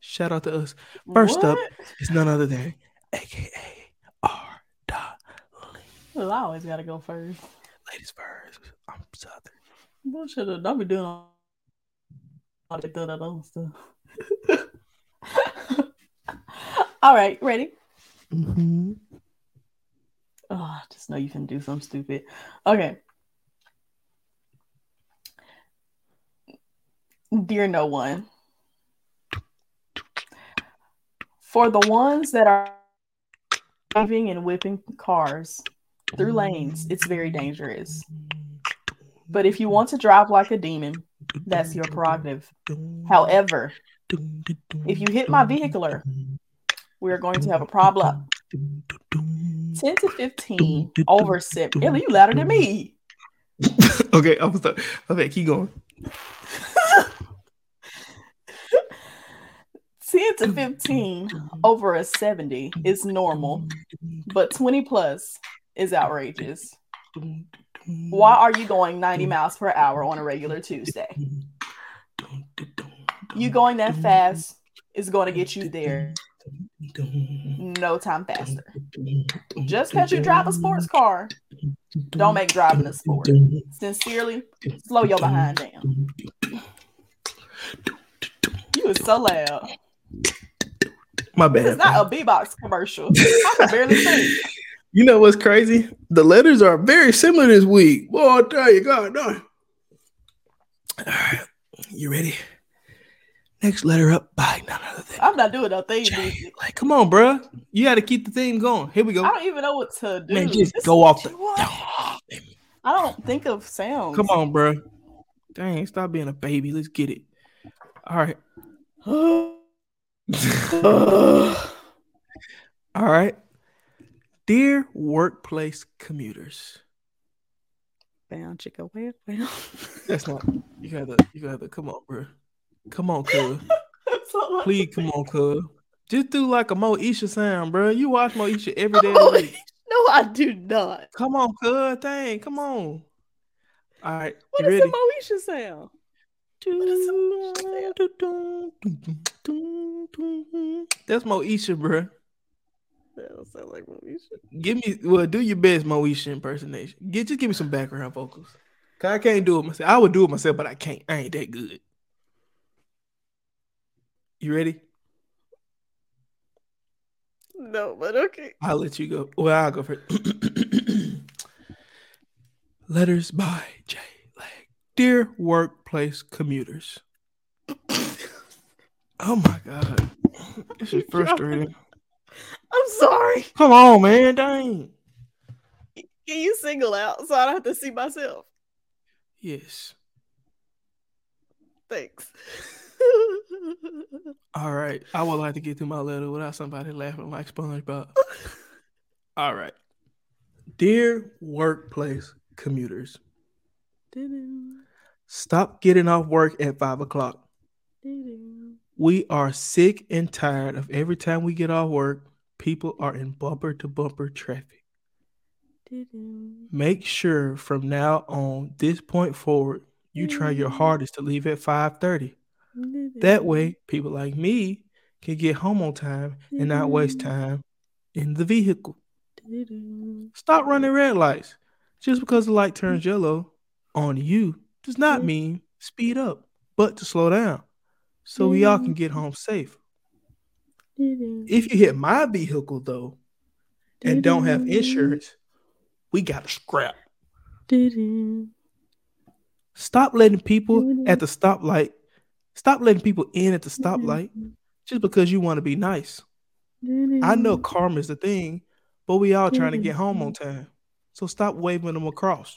Shout out to us. First up, What? it's none other than AKA R. Well, I always gotta go first. Ladies first. I'm Southern. Bullshit. Don't be doing all all that that other stuff. <laughs> all right, ready? Mm-hmm. Oh, just know you can do something stupid. Okay. Dear no one. For the ones that are driving and whipping cars through lanes, it's very dangerous. But if you want to drive like a demon, that's your prerogative. However, if you hit my vehicular, we're going to have a problem. 10 to 15 over 7. Ellie, you louder than me. <laughs> okay, I'm sorry. Okay, keep going. <laughs> 10 to 15 over a 70 is normal, but 20 plus is outrageous. Why are you going 90 miles per hour on a regular Tuesday? You going that fast is going to get you there no time faster. Just because you drive a sports car, don't make driving a sport. Sincerely, slow your behind down. You was so loud. My bad. It's not a B-box commercial. I can barely think. You know what's crazy? The letters are very similar this week. Boy, I tell you, God darn. All right, you ready? Next letter up by none other than I'm not doing no thing. Like, come on, bro. You got to keep the theme going. Here we go. I don't even know what to do. Man, just This go off the. I don't think of sounds. Come on, bro. Dang, stop being a baby. Let's get it. All right. <gasps> All right. Dear workplace commuters. Bound chicka whale. <laughs> That's not you gotta you gotta come on, bro. Come on, cuz. That's all I- Please come on, cuz. Just do like a Moesha sound, bro. You watch Moesha every day the week. <laughs> No, I do not. Come on, cuz. Dang, come on. All right. What is ready? a Moesha sound? That's Moesha, bro. That don't sound like Moesha. Give me well, do your best Moesha impersonation. Get just give me some background vocals. Cause I can't do it myself. I would do it myself, but I can't. I ain't that good. You ready? No, but okay. I'll let you go. Well, I'll go first. <clears throat> Letters by J. Leg. Dear workplace commuters. <laughs> oh my god. This is <laughs> frustrating. I'm sorry. Come on, man. Dang. Can you single out so I don't have to see myself? Yes. Thanks. <laughs> All right. I would like to get through my letter without somebody laughing like SpongeBob. <laughs> All right. Dear workplace commuters, stop getting off work at five o'clock. We are sick and tired of every time we get off work, people are in bumper to bumper traffic. Make sure from now on, this point forward, you try your hardest to leave at 5:30. That way, people like me can get home on time and not waste time in the vehicle. Stop running red lights. Just because the light turns yellow on you does not mean speed up, but to slow down so we all can get home safe. If you hit my vehicle though and don't have insurance, we got to scrap. Stop letting people at the stoplight, stop letting people in at the stoplight just because you want to be nice. I know karma's the thing, but we all trying to get home on time. So stop waving them across.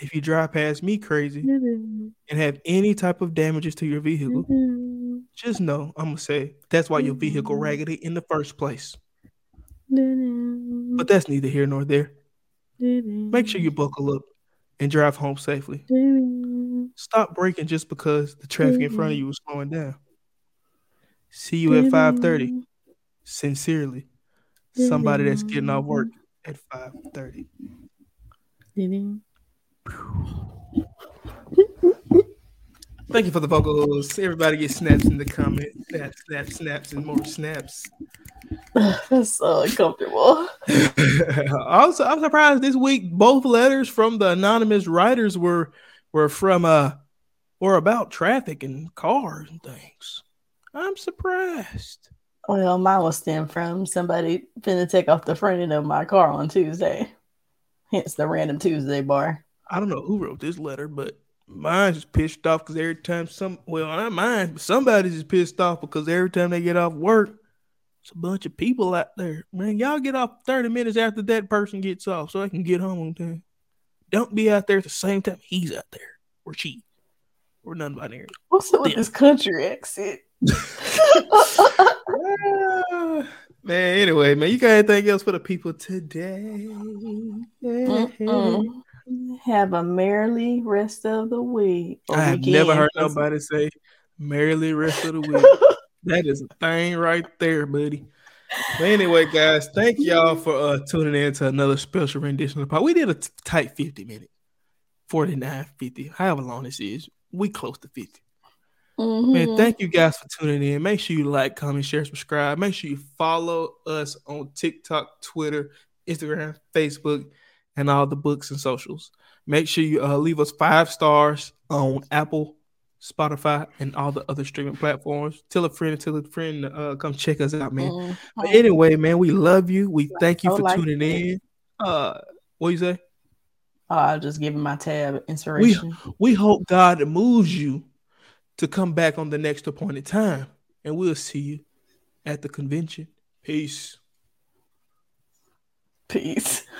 If you drive past me crazy mm-hmm. and have any type of damages to your vehicle, mm-hmm. just know I'm gonna say that's why your vehicle mm-hmm. raggedy in the first place. But that's neither here nor there. Make sure you buckle up and drive home safely. Stop braking just because the traffic in front of you is slowing down. See you at 5:30. Sincerely, somebody that's getting off work at 5:30. Thank you for the vocals. Everybody get snaps in the comments. Snaps, snaps, snaps, and more snaps. <sighs> That's so uncomfortable. <laughs> also, I'm surprised this week both letters from the anonymous writers were were from uh or about traffic and cars and things. I'm surprised. Well, mine was stem from somebody finna take off the front end of my car on Tuesday. Hence the random Tuesday bar. I don't know who wrote this letter, but Mine's just pissed off because every time some well not mine, but somebody's just pissed off because every time they get off work, it's a bunch of people out there. Man, y'all get off 30 minutes after that person gets off so I can get home on time. Don't be out there at the same time he's out there or she or none by there. What's up with this country accent? <laughs> <laughs> Man, anyway, man, you got anything else for the people today? Mm-mm. Have a merrily rest of the week. I have weekend, never heard nobody say merrily rest of the week. <laughs> that is a thing right there, buddy. But anyway, guys, thank y'all for uh, tuning in to another special rendition of the pod. We did a t- tight 50 minutes, 49, 50, however long this is. We close to 50. Man, Mhm. thank you guys for tuning in. Make sure you like, comment, share, subscribe. Make sure you follow us on TikTok, Twitter, Instagram, Facebook, and all the books and socials. Make sure you uh, leave us five stars on Apple, Spotify, and all the other streaming platforms. Tell a friend, tell a friend uh, come check us out, man. Mhm. But anyway, man, we love you. We thank you for like tuning it. in. Uh, what you say? Oh, I'll just give him my tab inspiration. We hope God moves you to come back on the next appointed time, and we'll see you at the convention. Peace. Peace. <laughs>